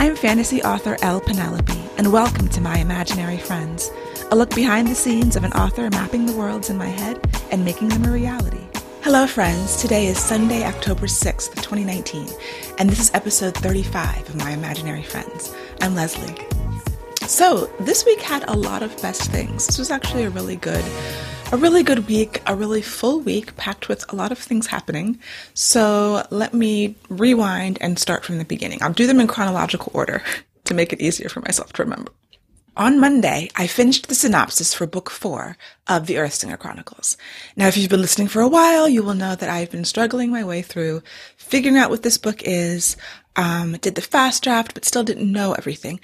I'm fantasy author L. Penelope, and welcome to My Imaginary Friends, a look behind the scenes of an author mapping the worlds in my head and making them a reality. Hello, friends. Today is Sunday, October 6th, 2019, and this is episode 35 of My Imaginary Friends. I'm Leslye. So, this week had a lot of best things. This was actually a really good a really good week, a really full week packed with a lot of things happening. So let me rewind and start from the beginning. I'll do them in chronological order to make it easier for myself to remember. On Monday, I finished the synopsis for book four of the Earthsinger Chronicles. Now, if you've been listening for a while, you will know that I've been struggling my way through figuring out what this book is. Um, did the fast draft, but still didn't know everything.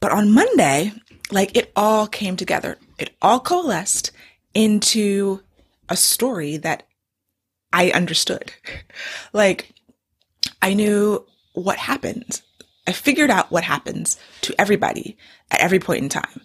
But on Monday, like it all came together. It all coalesced into a story that I understood. like, I knew what happens. I figured out what happens to everybody at every point in time.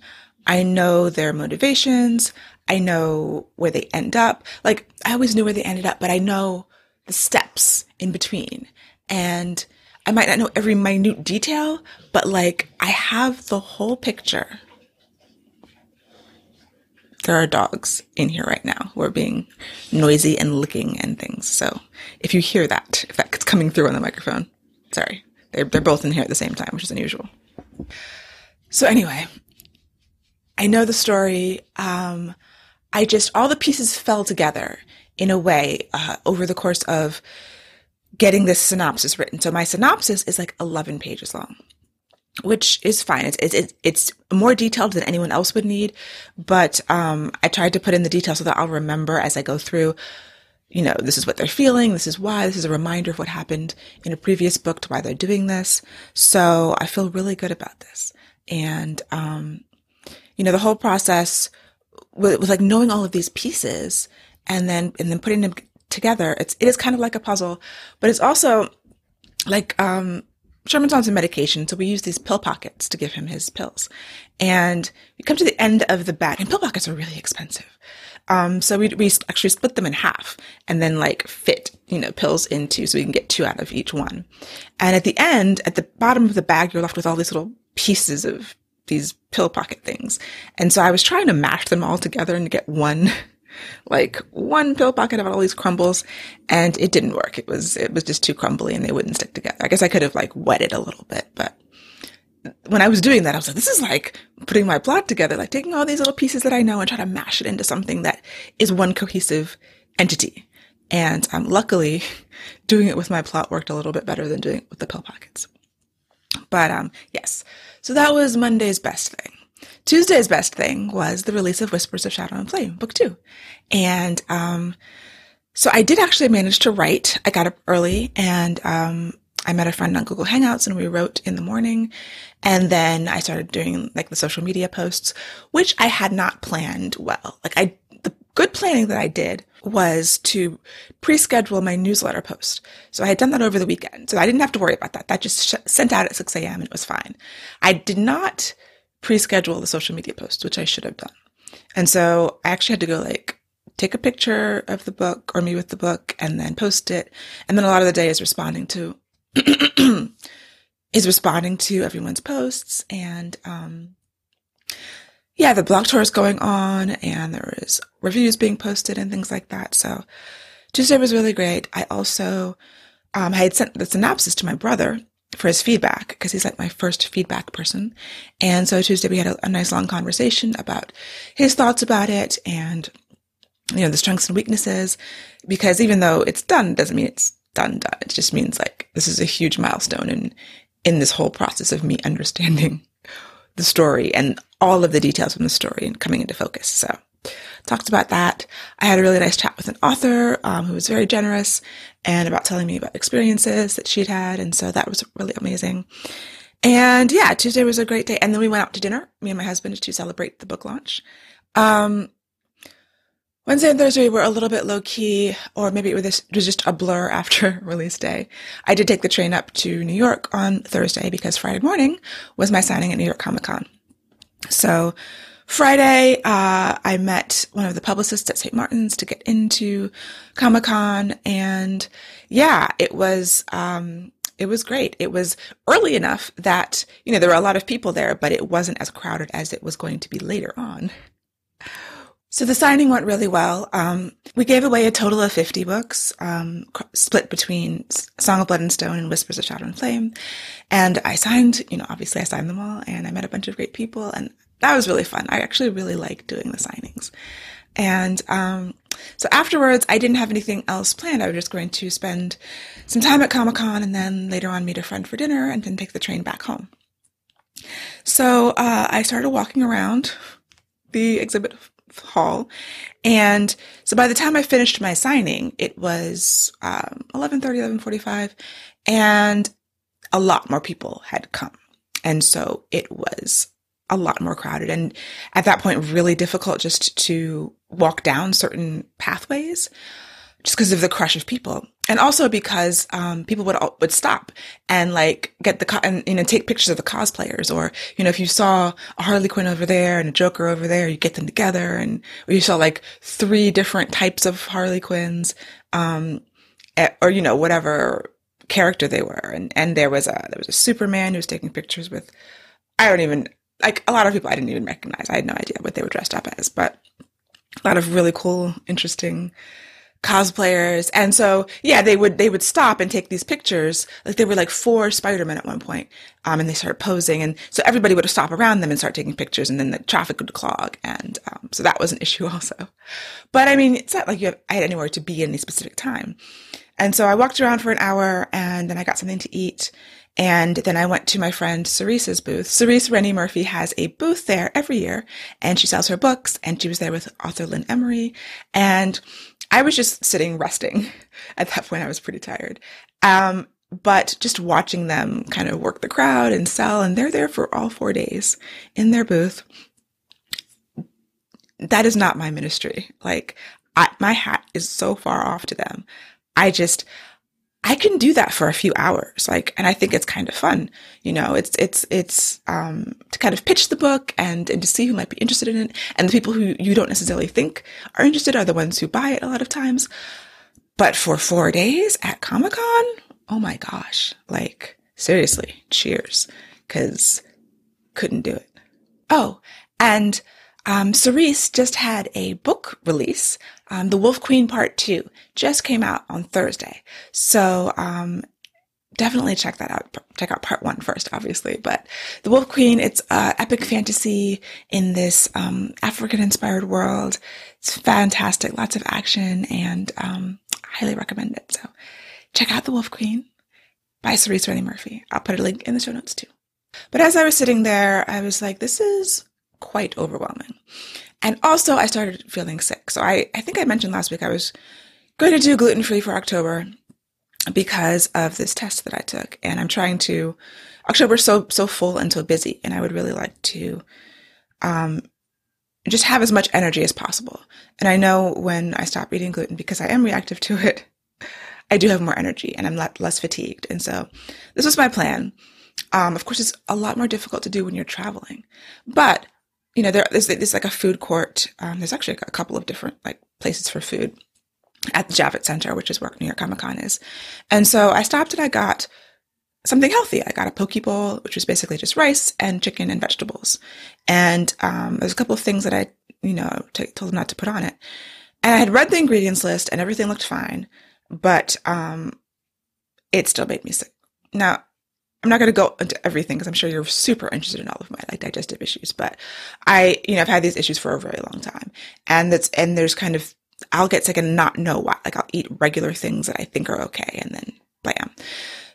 I know their motivations. I know where they end up. Like, I always knew where they ended up, but I know the steps in between. And I might not know every minute detail, but like, I have the whole picture there are dogs in here right now who are being noisy and licking and things. So if you hear that, if that's coming through on the microphone, sorry. They're, they're both in here at the same time, which is unusual. So anyway, I know the story. Um, I just, all the pieces fell together in a way uh, over the course of getting this synopsis written. So my synopsis is like 11 pages long which is fine. It's, it's, it's more detailed than anyone else would need, but, um, I tried to put in the details so that I'll remember as I go through, you know, this is what they're feeling. This is why. This is a reminder of what happened in a previous book to why they're doing this. So I feel really good about this. And, um, you know, the whole process with, like knowing all of these pieces and then, and then putting them together, it's, it is kind of like a puzzle, but it's also like, um, Sherman's on some medication, so we use these pill pockets to give him his pills. And we come to the end of the bag, and pill pockets are really expensive. Um, so we, we actually split them in half and then like fit, you know, pills into so we can get two out of each one. And at the end, at the bottom of the bag, you're left with all these little pieces of these pill pocket things. And so I was trying to mash them all together and get one like one pill pocket of all these crumbles and it didn't work. It was, it was just too crumbly and they wouldn't stick together. I guess I could have like wetted it a little bit, but when I was doing that, I was like, this is like putting my plot together, like taking all these little pieces that I know and try to mash it into something that is one cohesive entity. And um, luckily, doing it with my plot worked a little bit better than doing it with the pill pockets. But um, yes, so that was Monday's best thing. Tuesday's best thing was the release of Whispers of Shadow and Flame, book two. And, um, so I did actually manage to write. I got up early and, um, I met a friend on Google Hangouts and we wrote in the morning. And then I started doing like the social media posts, which I had not planned well. Like I, the good planning that I did was to pre-schedule my newsletter post. So I had done that over the weekend. So I didn't have to worry about that. That just sh- sent out at 6 a.m. and it was fine. I did not pre-schedule the social media posts, which I should have done. And so I actually had to go like take a picture of the book or me with the book and then post it. And then a lot of the day is responding to is responding to everyone's posts and um yeah, the blog tour is going on and there is reviews being posted and things like that. So Tuesday was really great. I also um, I had sent the synopsis to my brother for his feedback because he's like my first feedback person. And so Tuesday we had a, a, nice long conversation about his thoughts about it and, you know, the strengths and weaknesses. Because even though it's done, doesn't mean it's done, done. It just means like this is a huge milestone in, in this whole process of me understanding the story and all of the details from the story and coming into focus. So talked about that. I had a really nice chat with an author um, who was very generous and about telling me about experiences that she'd had. And so that was really amazing. And yeah, Tuesday was a great day. And then we went out to dinner, me and my husband, to celebrate the book launch. Um, Wednesday and Thursday were a little bit low key, or maybe it was just a blur after release day. I did take the train up to New York on Thursday because Friday morning was my signing at New York Comic Con. So Friday, uh, I met one of the publicists at St. Martin's to get into Comic Con, and yeah, it was um, it was great. It was early enough that, you know, there were a lot of people there, but it wasn't as crowded as it was going to be later on. So the signing went really well. Um, we gave away a total of 50 books, um, split between Song of Blood and Stone and Whispers of Shadow and Flame. And I signed, you know, obviously I signed them all and I met a bunch of great people and that was really fun. I actually really like doing the signings. And, um, so afterwards, I didn't have anything else planned. I was just going to spend some time at Comic Con and then later on meet a friend for dinner and then take the train back home. So, uh, I started walking around the exhibit hall. And so by the time I finished my signing, it was um, 11.30, 11.45, and a lot more people had come. And so it was a lot more crowded. And at that point, really difficult just to walk down certain pathways just because of the crush of people. And also because, um, people would, would stop and like get the, co- and, you know, take pictures of the cosplayers or, you know, if you saw a Harley Quinn over there and a Joker over there, you get them together and, or you saw like three different types of Harley Quinns, um, or, you know, whatever character they were. And, and there was a, there was a Superman who was taking pictures with, I don't even, like a lot of people I didn't even recognize. I had no idea what they were dressed up as, but a lot of really cool, interesting, cosplayers. And so, yeah, they would, they would stop and take these pictures. Like there were like four Spider-Men at one point. Um, and they started posing. And so everybody would stop around them and start taking pictures and then the traffic would clog. And, um, so that was an issue also. But I mean, it's not like you have, I had anywhere to be in any specific time. And so I walked around for an hour and then I got something to eat. And then I went to my friend Cerece's booth. Cerece Rennie Murphy has a booth there every year and she sells her books and she was there with author Lynn Emery. And I was just sitting resting. At that point, I was pretty tired. Um, but just watching them kind of work the crowd and sell, and they're there for all four days in their booth. That is not my ministry. Like, I, my hat is so far off to them. I just, I can do that for a few hours. Like, and I think it's kind of fun. You know, it's, it's, it's, um, to kind of pitch the book and, and to see who might be interested in it. And the people who you don't necessarily think are interested are the ones who buy it a lot of times. But for four days at Comic Con, oh my gosh, like seriously, cheers. Cause couldn't do it. Oh, and um, Cerece just had a book release. Um, the Wolf Queen Part 2 just came out on Thursday. So, um, definitely check that out. Check out part one first, obviously. But The Wolf Queen, it's uh, epic fantasy in this um, African inspired world. It's fantastic. Lots of action and um, highly recommend it. So check out The Wolf Queen by Cerece Rennie Murphy. I'll put a link in the show notes too. But as I was sitting there, I was like, this is quite overwhelming. And also I started feeling sick. So I, I think I mentioned last week I was going to do gluten free for October because of this test that I took. And I'm trying to, October's so, so full and so busy. And I would really like to, um, just have as much energy as possible. And I know when I stop eating gluten because I am reactive to it, I do have more energy and I'm less fatigued. And so this was my plan. Um, of course, it's a lot more difficult to do when you're traveling, but you know, there, there's, there's like a food court. Um, there's actually a couple of different like places for food at the Javits Center, which is where New York Comic Con is. And so I stopped and I got something healthy. I got a poke bowl, which was basically just rice and chicken and vegetables. And um, there's a couple of things that I, you know, t- told them not to put on it. And I had read the ingredients list and everything looked fine, but um, it still made me sick. Now, I'm not going to go into everything because I'm sure you're super interested in all of my like digestive issues, but I, you know, I've had these issues for a very long time and that's, and there's kind of, I'll get sick and not know why. Like I'll eat regular things that I think are okay and then blam.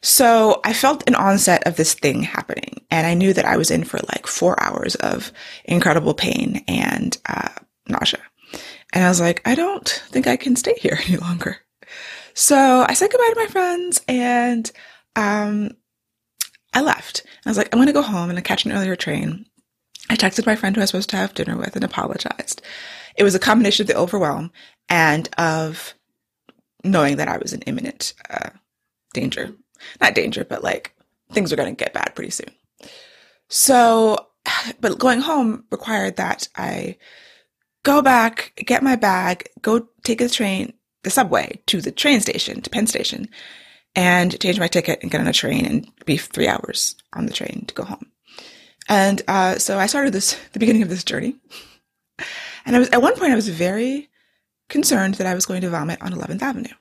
So I felt an onset of this thing happening and I knew that I was in for like four hours of incredible pain and, uh, nausea. And I was like, I don't think I can stay here any longer. So I said goodbye to my friends and, um, I left. I was like, I'm going to go home and catch an earlier train. I texted my friend who I was supposed to have dinner with and apologized. It was a combination of the overwhelm and of knowing that I was in imminent uh, danger. Not danger, but like things were going to get bad pretty soon. So, but going home required that I go back, get my bag, go take the train, the subway to the train station, to Penn Station, and change my ticket and get on a train and be three hours on the train to go home. And uh, so I started this the beginning of this journey, and I was at one point I was very concerned that I was going to vomit on 11th Avenue.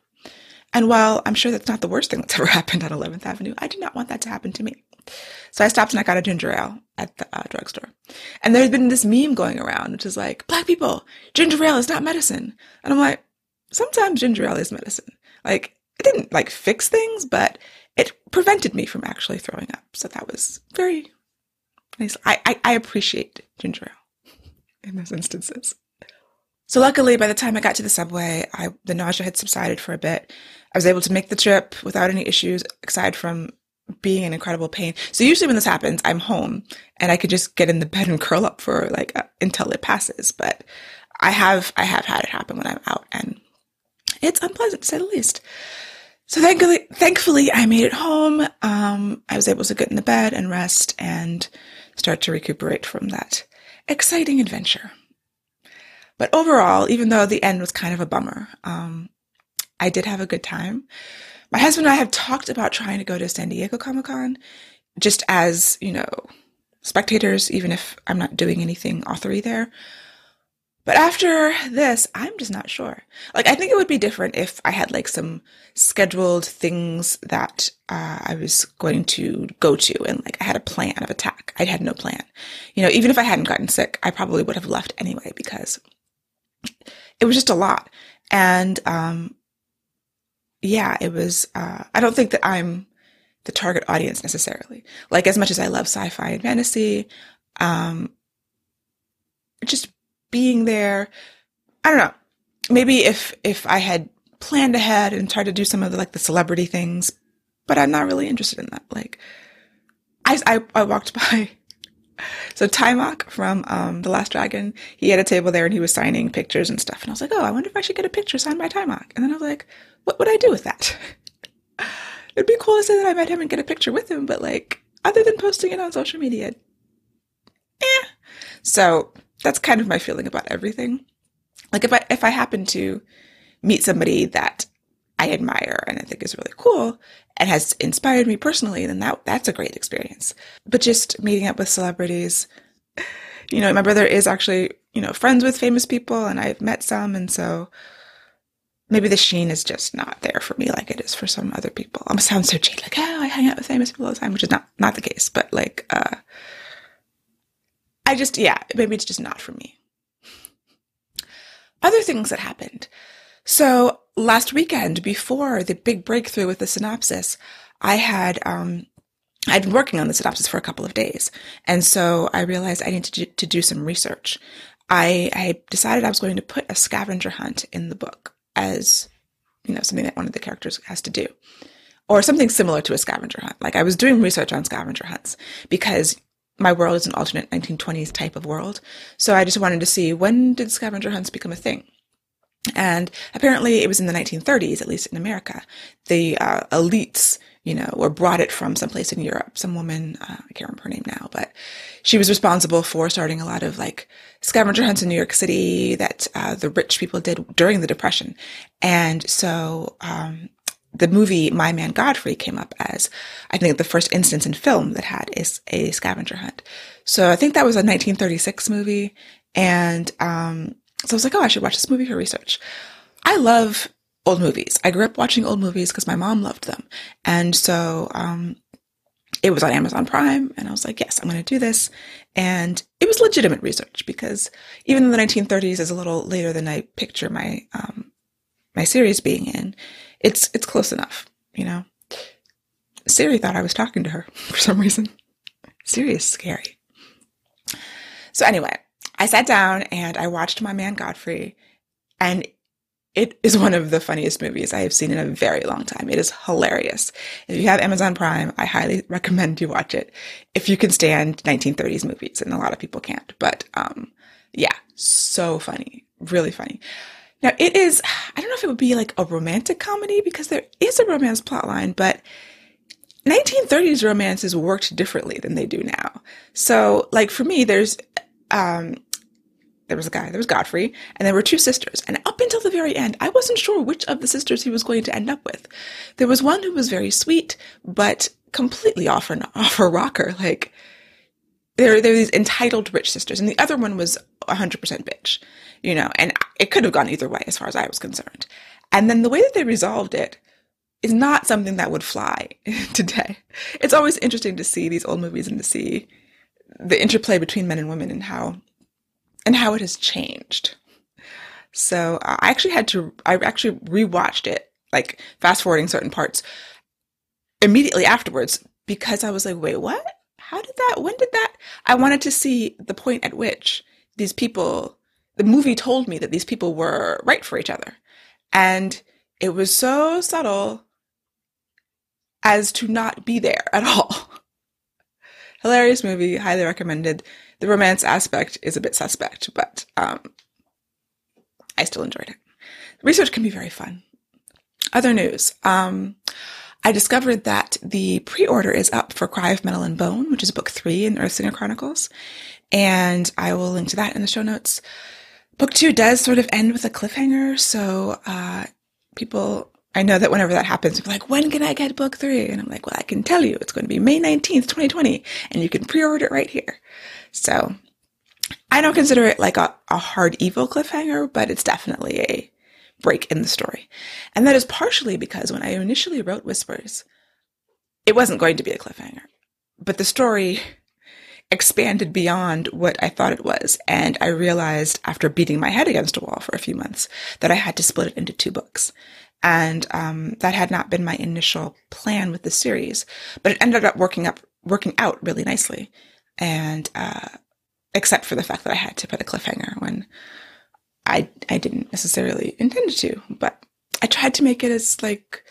And while I'm sure that's not the worst thing that's ever happened on 11th Avenue, I did not want that to happen to me. So I stopped and I got a ginger ale at the uh, drugstore. And there's been this meme going around, which is like, Black people, ginger ale is not medicine. And I'm like, sometimes ginger ale is medicine. Like, it didn't like fix things, but it prevented me from actually throwing up. So that was very nice. I, I, I appreciate ginger ale in those instances. So luckily, by the time I got to the subway, I, the nausea had subsided for a bit. I was able to make the trip without any issues, aside from being in incredible pain. So usually when this happens, I'm home and I could just get in the bed and curl up for like uh, until it passes. But I have I have had it happen when I'm out, and it's unpleasant to say the least. So thankfully, thankfully, I made it home. Um, I was able to get in the bed and rest and start to recuperate from that exciting adventure. But overall, even though the end was kind of a bummer, um, I did have a good time. My husband and I have talked about trying to go to San Diego Comic Con just as, you know, spectators, even if I'm not doing anything authory there. But after this, I'm just not sure. Like, I think it would be different if I had like some scheduled things that uh, I was going to go to and like I had a plan of attack. I had no plan. You know, even if I hadn't gotten sick, I probably would have left anyway because it was just a lot. And, um, yeah, it was, uh, I don't think that I'm the target audience necessarily. Like, as much as I love sci-fi and fantasy, um, just being there, I don't know. Maybe if, if I had planned ahead and tried to do some of the, like the celebrity things, but I'm not really interested in that. Like, I, I, I walked by so Taimak from um, The Last Dragon, he had a table there and he was signing pictures and stuff. And I was like, oh, I wonder if I should get a picture signed by Taimak. And then I was like, what would I do with that? It'd be cool to say that I met him and get a picture with him, but like, other than posting it on social media, eh. So that's kind of my feeling about everything. Like if I if I happen to meet somebody that I admire and I think is really cool and has inspired me personally, then that that's a great experience. But just meeting up with celebrities, you know, my brother is actually, you know, friends with famous people and I've met some and so maybe the sheen is just not there for me like it is for some other people. I'm sound so cheap, like, oh, I hang out with famous people all the time, which is not not the case. But like uh I just yeah, maybe it's just not for me. Other things that happened. So last weekend, before the big breakthrough with the synopsis, I had um, I'd been working on the synopsis for a couple of days, and so I realized I needed to do, to do some research. I, I decided I was going to put a scavenger hunt in the book as you know something that one of the characters has to do, or something similar to a scavenger hunt. Like I was doing research on scavenger hunts because my world is an alternate 1920s type of world, so I just wanted to see when did scavenger hunts become a thing. And apparently it was in the 1930s, at least in America. The uh, elites, you know, or brought it from someplace in Europe. Some woman, uh, I can't remember her name now, but she was responsible for starting a lot of like scavenger hunts in New York City that uh, the rich people did during the Depression. And so, um, the movie My Man Godfrey came up as, I think, the first instance in film that had is a scavenger hunt. So I think that was a 1936 movie. And, um, so I was like, oh, I should watch this movie for research. I love old movies. I grew up watching old movies because my mom loved them. And so, um, it was on Amazon Prime and I was like, yes, I'm going to do this. And it was legitimate research because even though the 1930s is a little later than I picture my, um, my series being in, it's, it's close enough, you know? Siri thought I was talking to her for some reason. Siri is scary. So anyway, I sat down and I watched My Man Godfrey, and it is one of the funniest movies I have seen in a very long time. It is hilarious. If you have Amazon Prime, I highly recommend you watch it. If you can stand 1930s movies, and a lot of people can't, but um, yeah, so funny, really funny. Now it is. I don't know if it would be like a romantic comedy because there is a romance plotline, but 1930s romances worked differently than they do now. So, like for me, there's um, there was a guy, there was Godfrey, and there were two sisters. And up until the very end, I wasn't sure which of the sisters he was going to end up with. There was one who was very sweet, but completely off her, off her rocker. Like, there, there are these entitled rich sisters, and the other one was 100% bitch, you know, and it could have gone either way as far as I was concerned. And then the way that they resolved it is not something that would fly today. It's always interesting to see these old movies and to see the interplay between men and women and how and how it has changed. So uh, I actually had to I actually rewatched it like fast forwarding certain parts immediately afterwards because I was like, wait, what? How did that? When did that? I wanted to see the point at which these people, the movie told me that these people were right for each other. And it was so subtle as to not be there at all. Hilarious movie, highly recommended. The romance aspect is a bit suspect, but um, I still enjoyed it. Research can be very fun. Other news. Um, I discovered that the pre-order is up for Cry of Metal and Bone, which is book three in Earthsinger Chronicles. And I will link to that in the show notes. Book two does sort of end with a cliffhanger. So, uh, people, I know that whenever that happens, people are like, when can I get book three? And I'm like, well, I can tell you it's going to be May 19th, 2020, and you can pre-order it right here. So I don't consider it like a, a hard evil cliffhanger, but it's definitely a break in the story. And that is partially because when I initially wrote Whispers, it wasn't going to be a cliffhanger, but the story expanded beyond what I thought it was. And I realized after beating my head against a wall for a few months that I had to split it into two books. And um, that had not been my initial plan with the series, but it ended up working up, working out really nicely. And uh, except for the fact that I had to put a cliffhanger when I I didn't necessarily intend to, but I tried to make it as like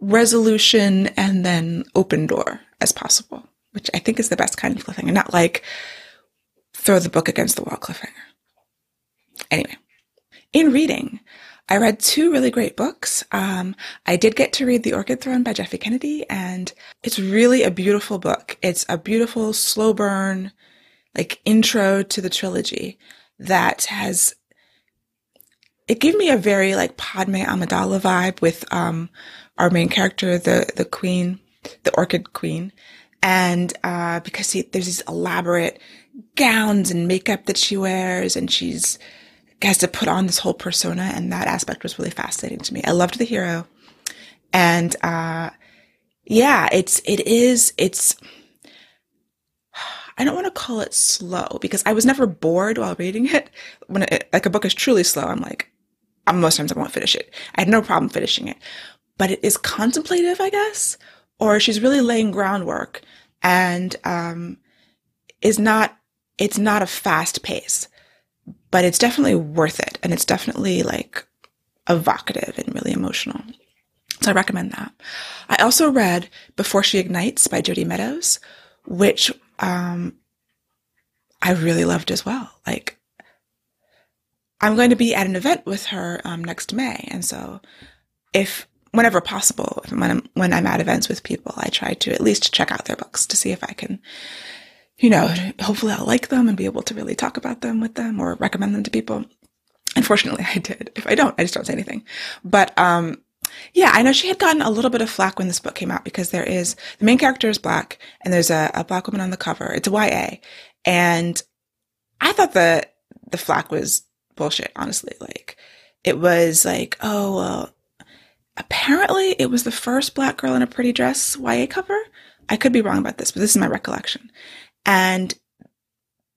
resolution and then open door as possible, which I think is the best kind of cliffhanger, not like throw the book against the wall cliffhanger. Anyway, in reading, I read two really great books. Um, I did get to read The Orchid Throne by Jeffe Kennedy, and it's really a beautiful book. It's a beautiful, slow burn, like intro to the trilogy that has it gave me a very like Padme Amidala vibe with um, our main character, the the queen, the orchid queen, and uh, because he, there's these elaborate gowns and makeup that she wears, and she's has to put on this whole persona, and that aspect was really fascinating to me. I loved the hero, and uh, yeah, it's it is it's. I don't want to call it slow because I was never bored while reading it. When it, like a book is truly slow, I'm like, most times I won't finish it. I had no problem finishing it, but it is contemplative, I guess, or she's really laying groundwork and, um, is not, it's not a fast pace, but it's definitely worth it. And it's definitely like evocative and really emotional. So I recommend that. I also read Before She Ignites by Jodi Meadows, which, um, I really loved as well. Like, I'm going to be at an event with her um, next May, and so if whenever possible, when I'm when I'm at events with people, I try to at least check out their books to see if I can, you know, hopefully I'll like them and be able to really talk about them with them or recommend them to people. Unfortunately, I did. If I don't, I just don't say anything. But um, yeah, I know she had gotten a little bit of flack when this book came out because there is the main character is black and there's a, a black woman on the cover. It's a YA, and I thought the the flack was bullshit, honestly. Like, it was like, oh, well, apparently it was the first black girl in a pretty dress YA cover. I could be wrong about this, but this is my recollection. And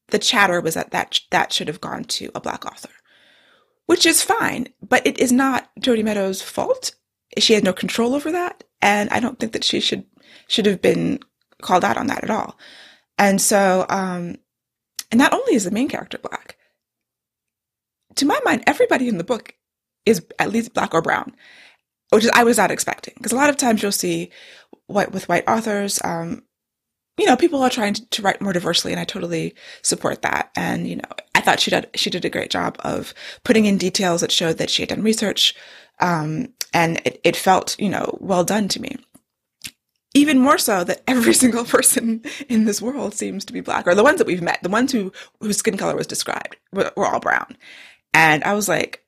the chatter was that that, that should have gone to a black author, which is fine, but it is not Jodi Meadows' fault. She had no control over that. And I don't think that she should, should have been called out on that at all. And so, um, and not only is the main character black, to my mind, everybody in the book is at least black or brown, which is, I was not expecting. Because a lot of times you'll see white with white authors, um, you know, people are trying to, to, write more diversely, and I totally support that. And you know, I thought she did she did a great job of putting in details that showed that she had done research, um, and it, it felt you know well done to me. even more so that every single person in this world seems to be black, or the ones that we've met, the ones who whose skin color was described were, were all brown. And I was like,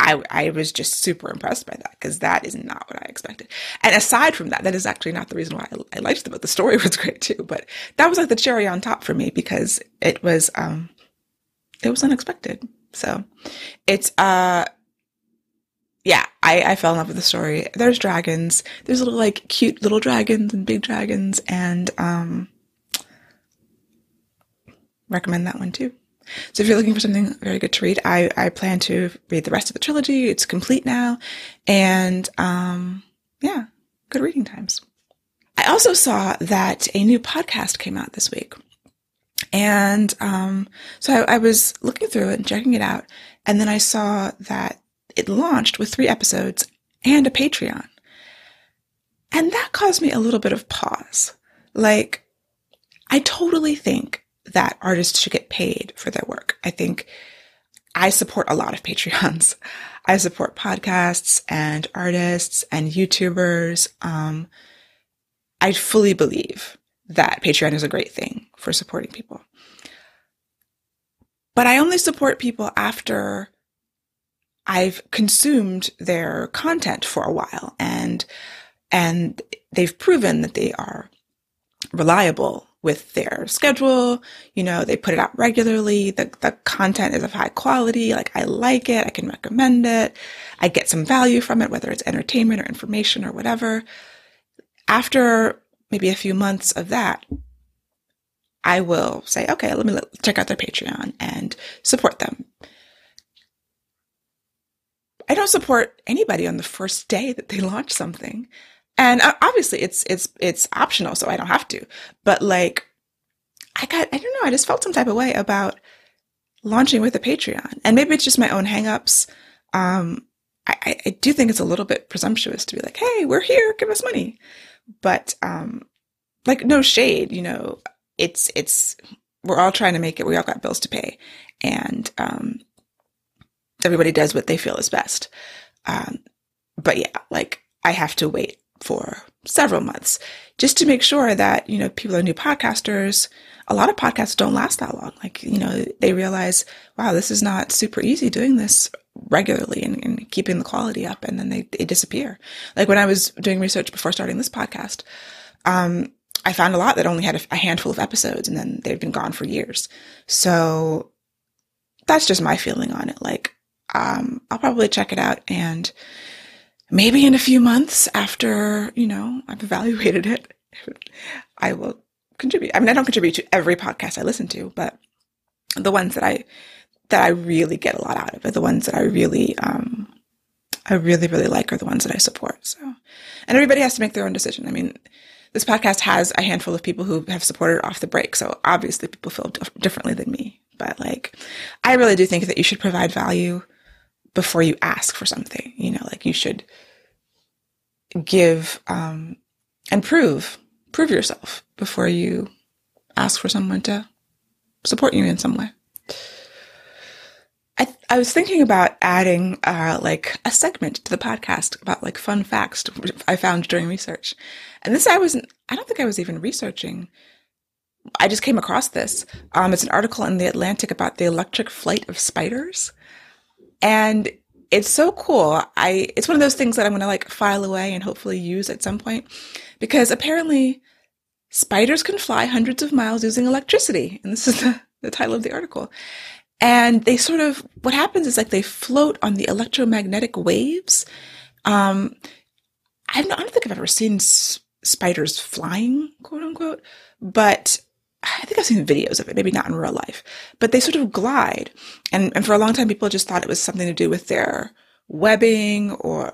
I, I was just super impressed by that because that is not what I expected. And aside from that, that is actually not the reason why I, I liked the book. The story was great too, but that was like the cherry on top for me because it was, um, it was unexpected. So it's, uh, yeah, I, I fell in love with the story. There's dragons. There's little like cute little dragons and big dragons and, um, recommend that one too. So if you're looking for something very good to read, I, I plan to read the rest of the trilogy. It's complete now. And, um, yeah, good reading times. I also saw that a new podcast came out this week. And, um, so I, I was looking through it and checking it out. And then I saw that it launched with three episodes and a Patreon. And that caused me a little bit of pause. Like, I totally think that artists should get paid for their work. I think I support a lot of Patreons. I support podcasts and artists and YouTubers. Um, I fully believe that Patreon is a great thing for supporting people. But I only support people after I've consumed their content for a while and and they've proven that they are reliable with their schedule. You know, they put it out regularly. The, the content is of high quality. Like I like it. I can recommend it. I get some value from it, whether it's entertainment or information or whatever. After maybe a few months of that, I will say, okay, let me check out their Patreon and support them. I don't support anybody on the first day that they launch something. And uh, obviously it's, it's, it's optional. So I don't have to, but like, I got, I don't know. I just felt some type of way about launching with a Patreon and maybe it's just my own hangups. Um, I, I do think it's a little bit presumptuous to be like, Hey, we're here. Give us money. But, um, like no shade, you know, it's, it's, we're all trying to make it. We all got bills to pay and, um, everybody does what they feel is best. Um, but yeah, like I have to wait for several months just to make sure that, you know, people are new podcasters. A lot of podcasts don't last that long. Like, you know, they realize, wow, this is not super easy doing this regularly and, and keeping the quality up. And then they, they disappear. Like when I was doing research before starting this podcast, um, I found a lot that only had a, a handful of episodes and then they've been gone for years. So that's just my feeling on it. Like, um, I'll probably check it out and maybe in a few months after, you know, I've evaluated it, I will contribute. I mean, I don't contribute to every podcast I listen to, but the ones that I, that I really get a lot out of it, the ones that I really, um, I really, really like are the ones that I support. So, and everybody has to make their own decision. I mean, this podcast has a handful of people who have supported off the break. So obviously people feel differently than me, but like, I really do think that you should provide value before you ask for something. You know, like you should give um, and prove prove yourself before you ask for someone to support you in some way. I, I was thinking about adding uh, like a segment to the podcast about like fun facts I found during research, and this I wasn't. I don't think I was even researching. I just came across this. Um, it's an article in the Atlantic about the electric flight of spiders, and it's so cool. I it's one of those things that I'm going to like file away and hopefully use at some point because apparently spiders can fly hundreds of miles using electricity. And this is the, the title of the article. And they sort of what happens is like they float on the electromagnetic waves. Um, I don't, I don't think I've ever seen s- spiders flying, quote unquote, but I think I've seen videos of it, maybe not in real life, but they sort of glide. And, and for a long time, people just thought it was something to do with their webbing or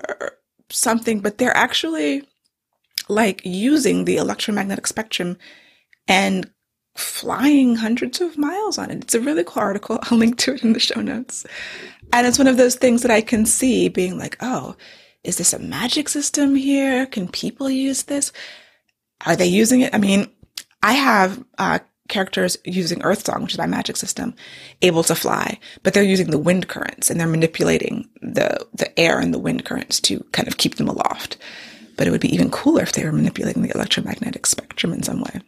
something, but they're actually like using the electromagnetic spectrum and flying hundreds of miles on it. It's a really cool article. I'll link to it in the show notes. And it's one of those things that I can see being like, oh, is this a magic system here? Can people use this? Are they using it? I mean, I have uh, characters using Earth Song, which is my magic system, able to fly, but they're using the wind currents and they're manipulating the the air and the wind currents to kind of keep them aloft. but it would be even cooler if they were manipulating the electromagnetic spectrum in some way,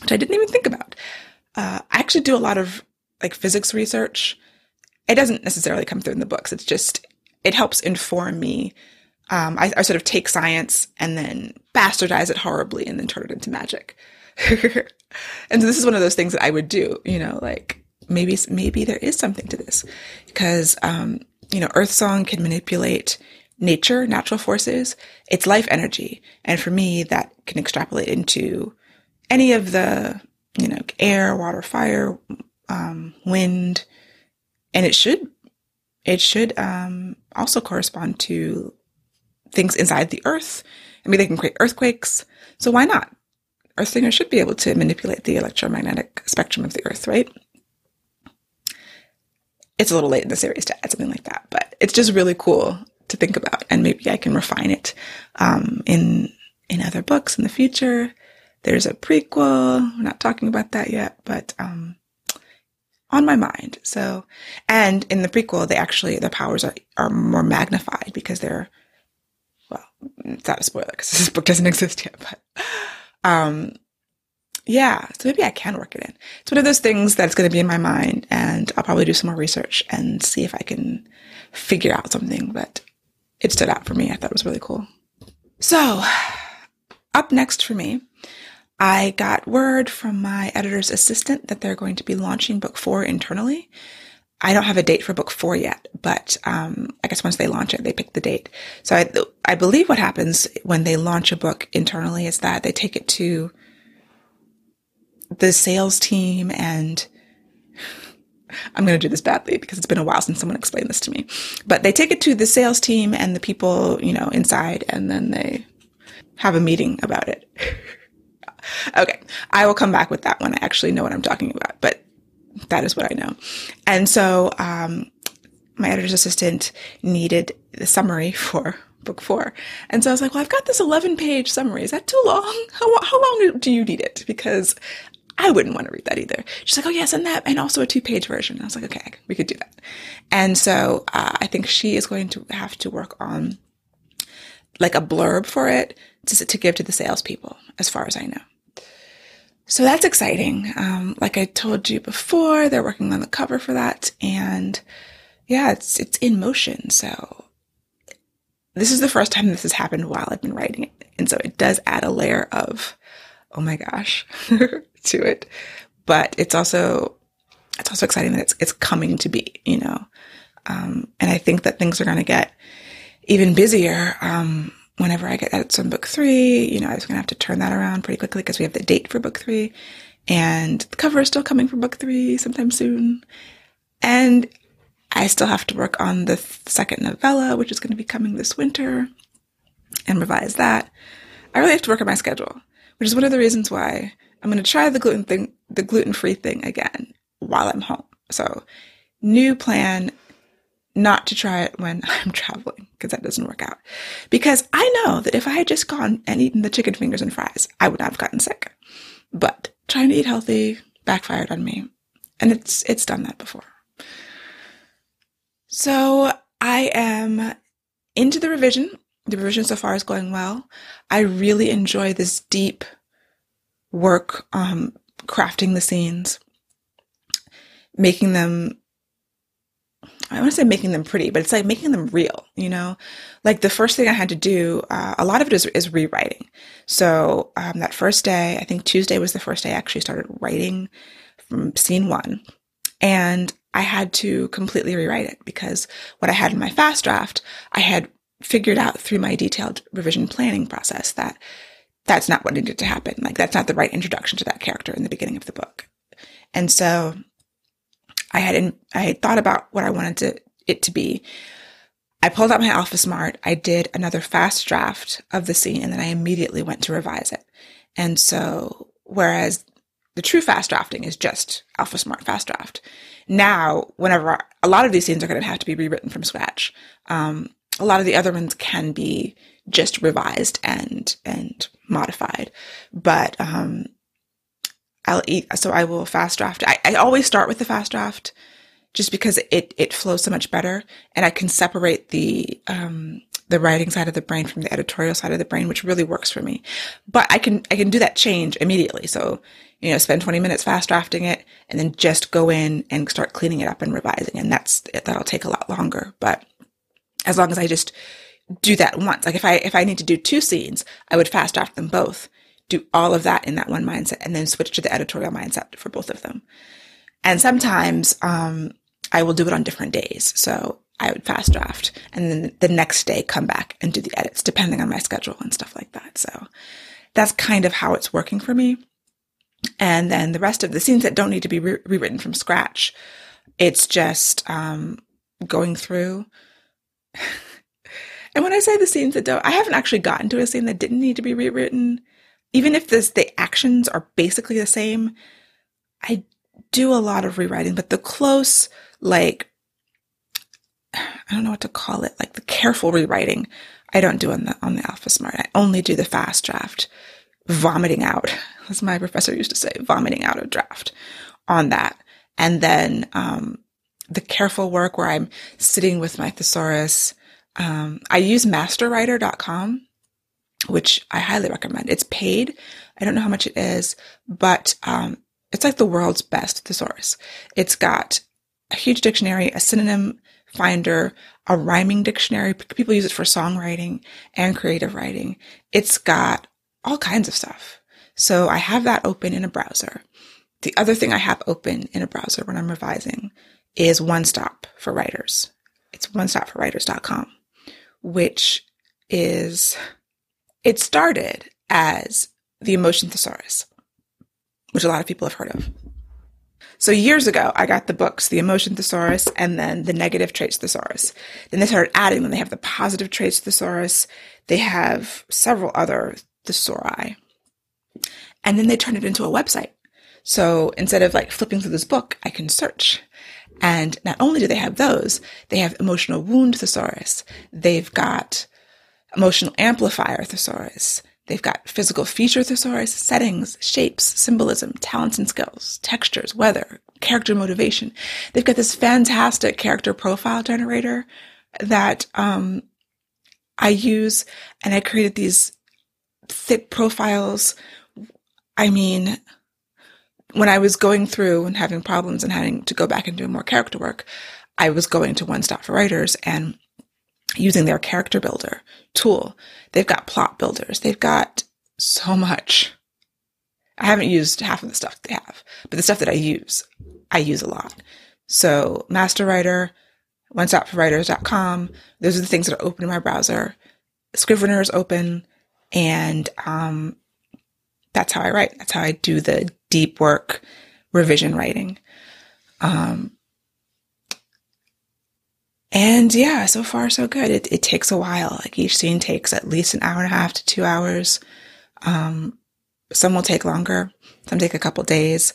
which I didn't even think about. Uh, I actually do a lot of like physics research. It doesn't necessarily come through in the books. It's just, it helps inform me. Um, I, I sort of take science and then bastardize it horribly and then turn it into magic. and so this is one of those things that I would do, you know, like maybe, maybe there is something to this because, um, you know, Earth Song can manipulate nature, natural forces. It's life energy. And for me, that can extrapolate into any of the, you know, air, water, fire, um, wind. And it should, it should, um, also correspond to things inside the earth. I mean, they can create earthquakes. So why not? Earthsingers should be able to manipulate the electromagnetic spectrum of the earth, right? It's a little late in the series to add something like that, but it's just really cool to think about, and maybe I can refine it um, in in other books in the future. There's a prequel. We're not talking about that yet, but um, on my mind. So, and in the prequel, they actually the powers are are more magnified because they're well, it's not a spoiler because this book doesn't exist yet, but um, yeah, so maybe I can work it in. It's one of those things that's going to be in my mind, and I'll probably do some more research and see if I can figure out something. But it stood out for me. I thought it was really cool. So, up next for me, I got word from my editor's assistant that they're going to be launching book four internally. I don't have a date for book four yet, but um, I guess once they launch it, they pick the date. So I, I believe what happens when they launch a book internally is that they take it to the sales team and I'm going to do this badly because it's been a while since someone explained this to me. But they take it to the sales team and the people, you know, inside, and then they have a meeting about it. okay. I will come back with that when I actually know what I'm talking about, but that is what I know. And so, um, my editor's assistant needed the summary for book four. And so I was like, well, I've got this 11 page summary. Is that too long? How, how long do you need it? Because I wouldn't want to read that either. She's like, oh, yes, and that, and also a two page version. And I was like, okay, we could do that. And so uh, I think she is going to have to work on like a blurb for it to, to give to the salespeople, as far as I know. So that's exciting. Um, like I told you before, they're working on the cover for that, and yeah, it's it's in motion. So this is the first time this has happened while I've been writing it, and so it does add a layer of, oh my gosh, to it. But it's also, it's also exciting that it's, it's coming to be, you know. Um, and I think that things are going to get even busier, um, whenever I get edits on book three, you know, I was going to have to turn that around pretty quickly because we have the date for book three and the cover is still coming for book three sometime soon. And I still have to work on the second novella, which is going to be coming this winter and revise that. I really have to work on my schedule, which is one of the reasons why I'm going to try the gluten thing, the gluten free thing again while I'm home. So new plan, not to try it when I'm traveling because that doesn't work out. Because I know that if I had just gone and eaten the chicken fingers and fries, I would not have gotten sick. But trying to eat healthy backfired on me. And it's, it's done that before. So I am into the revision. The revision so far is going well. I really enjoy this deep work um, crafting the scenes, making them. I want to say making them pretty, but it's like making them real, you know? Like the first thing I had to do, uh, a lot of it is, is rewriting. So um, that first day, I think Tuesday was the first day I actually started writing from scene one. And I had to completely rewrite it because what I had in my fast draft, I had figured out through my detailed revision planning process that that's not what needed to happen. Like that's not the right introduction to that character in the beginning of the book. And so I had in, I had thought about what I wanted to, it to be. I pulled out my Alpha Smart. I did another fast draft of the scene and then I immediately went to revise it. And so whereas the true fast drafting is just Alpha Smart fast draft. Now, whenever a lot of these scenes are going to have to be rewritten from scratch, um, a lot of the other ones can be just revised and and modified. But um, I'll eat. So I will fast draft. I, I always start with the fast draft, just because it it flows so much better, and I can separate the um, the writing side of the brain from the editorial side of the brain, which really works for me. But I can, I can do that change immediately. So, you know, spend 20 minutes fast drafting it and then just go in and start cleaning it up and revising. And that's, that'll take a lot longer. But as long as I just do that once, like if I, if I need to do two scenes, I would fast draft them both, do all of that in that one mindset and then switch to the editorial mindset for both of them. And sometimes, um, I will do it on different days. So I would fast draft and then the next day come back and do the edits depending on my schedule and stuff like that. So that's kind of how it's working for me. And then the rest of the scenes that don't need to be re- rewritten from scratch, it's just um, going through. and when I say the scenes that don't, I haven't actually gotten to a scene that didn't need to be rewritten. Even if this, the actions are basically the same, I do a lot of rewriting, but the close, like I don't know what to call it, like the careful rewriting. I don't do on the on the Alpha Smart. I only do the fast draft, vomiting out, as my professor used to say, vomiting out a draft on that, and then um, the careful work where I'm sitting with my thesaurus. Um, I use masterwriter.com, which I highly recommend. It's paid. I don't know how much it is, but um, it's like the world's best thesaurus. It's got a huge dictionary, a synonym Finder, a rhyming dictionary. People use it for songwriting and creative writing. It's got all kinds of stuff. So I have that open in a browser. The other thing I have open in a browser when I'm revising is One Stop for Writers. It's onestopforwriters.com, which is, it started as the Emotion Thesaurus, which a lot of people have heard of. So years ago, I got the books, the emotion thesaurus and then the negative traits thesaurus. Then they started adding them. They have the positive traits thesaurus. They have several other thesauri. And then they turned it into a website. So instead of like flipping through this book, I can search. And not only do they have those, they have emotional wound thesaurus. They've got emotional amplifier thesaurus. They've got physical feature thesaurus, settings, shapes, symbolism, talents and skills, textures, weather, character motivation. They've got this fantastic character profile generator that um, I use, and I created these thick profiles. I mean, when I was going through and having problems and having to go back and do more character work, I was going to One Stop for Writers and using their character builder tool. They've got plot builders. They've got so much. I haven't used half of the stuff they have, but the stuff that I use, I use a lot. So Master Writer, onestopforwriters.com. Those are the things that are open in my browser. Scrivener is open and, um, that's how I write. That's how I do the deep work revision writing. Um, and yeah, so far so good. It, it takes a while. Like each scene takes at least an hour and a half to two hours. Um, some will take longer. Some take a couple days.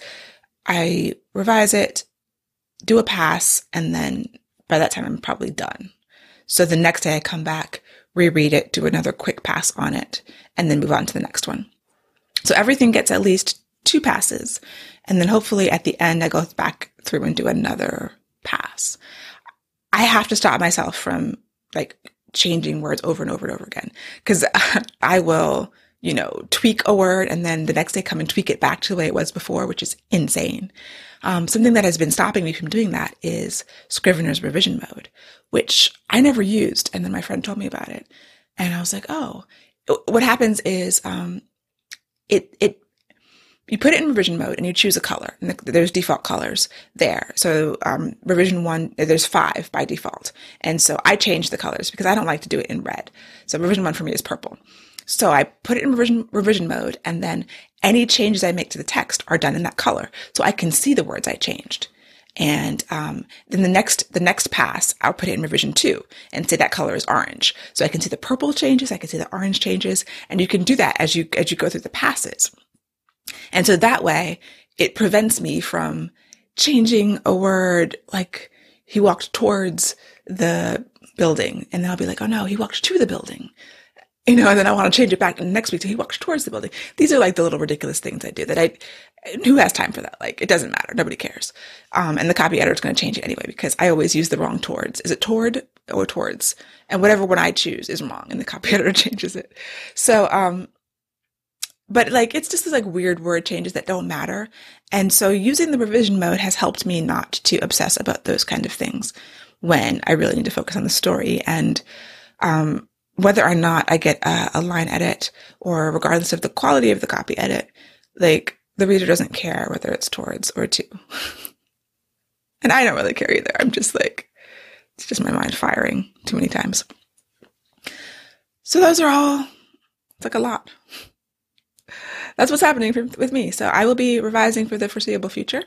I revise it, do a pass, and then by that time I'm probably done. So the next day I come back, reread it, do another quick pass on it, and then move on to the next one. So everything gets at least two passes. And then hopefully at the end I go back through and do another pass. I have to stop myself from like changing words over and over and over again because I will, you know, tweak a word and then the next day come and tweak it back to the way it was before, which is insane. Um, something that has been stopping me from doing that is Scrivener's revision mode, which I never used. And then my friend told me about it. And I was like, oh, what happens is, um, it, it you put it in revision mode and you choose a color. And there's default colors there. So um, revision one, there's five by default. And so I change the colors because I don't like to do it in red. So revision one for me is purple. So I put it in revision, revision mode and then any changes I make to the text are done in that color. So I can see the words I changed. And um, then the next the next pass, I'll put it in revision two and say that color is orange. So I can see the purple changes, I can see the orange changes, and you can do that as you as you go through the passes. And so that way it prevents me from changing a word like he walked towards the building and then I'll be like, oh no, he walked to the building. you know, and then I want to change it back next week. So he walks towards the building. These are like the little ridiculous things I do that I, who has time for that? Like, it doesn't matter. Nobody cares. Um, and the copy editor is going to change it anyway because I always use the wrong towards. Is it toward or towards? And whatever one I choose is wrong and the copy editor changes it. So, um, but like, it's just this like weird word changes that don't matter. And so using the revision mode has helped me not to obsess about those kind of things when I really need to focus on the story and, um, whether or not I get a, a, line edit or regardless of the quality of the copy edit, like the reader doesn't care whether it's towards or to. and I don't really care either. I'm just like, it's just my mind firing too many times. So those are all, it's like a lot. That's what's happening for, with me. So I will be revising for the foreseeable future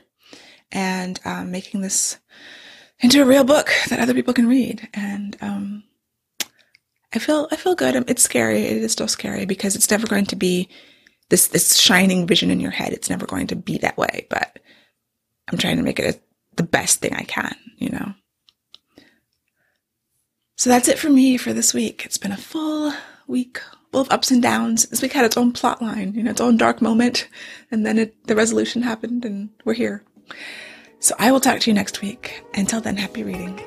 and um, making this into a real book that other people can read. And um, I feel I feel good. It's scary. It is still scary because it's never going to be this this shining vision in your head. It's never going to be that way. But I'm trying to make it a, the best thing I can. You know. So that's it for me for this week. It's been a full week of ups and downs. This week had its own plot line, you know, its own dark moment, and then it, the resolution happened, and we're here. So I will talk to you next week. Until then, happy reading.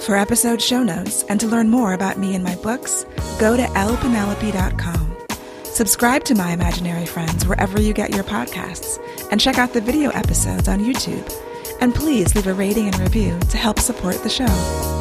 For episode show notes and to learn more about me and my books, go to lpenelope.com. Subscribe to My Imaginary Friends wherever you get your podcasts, and check out the video episodes on YouTube. And please leave a rating and review to help support the show.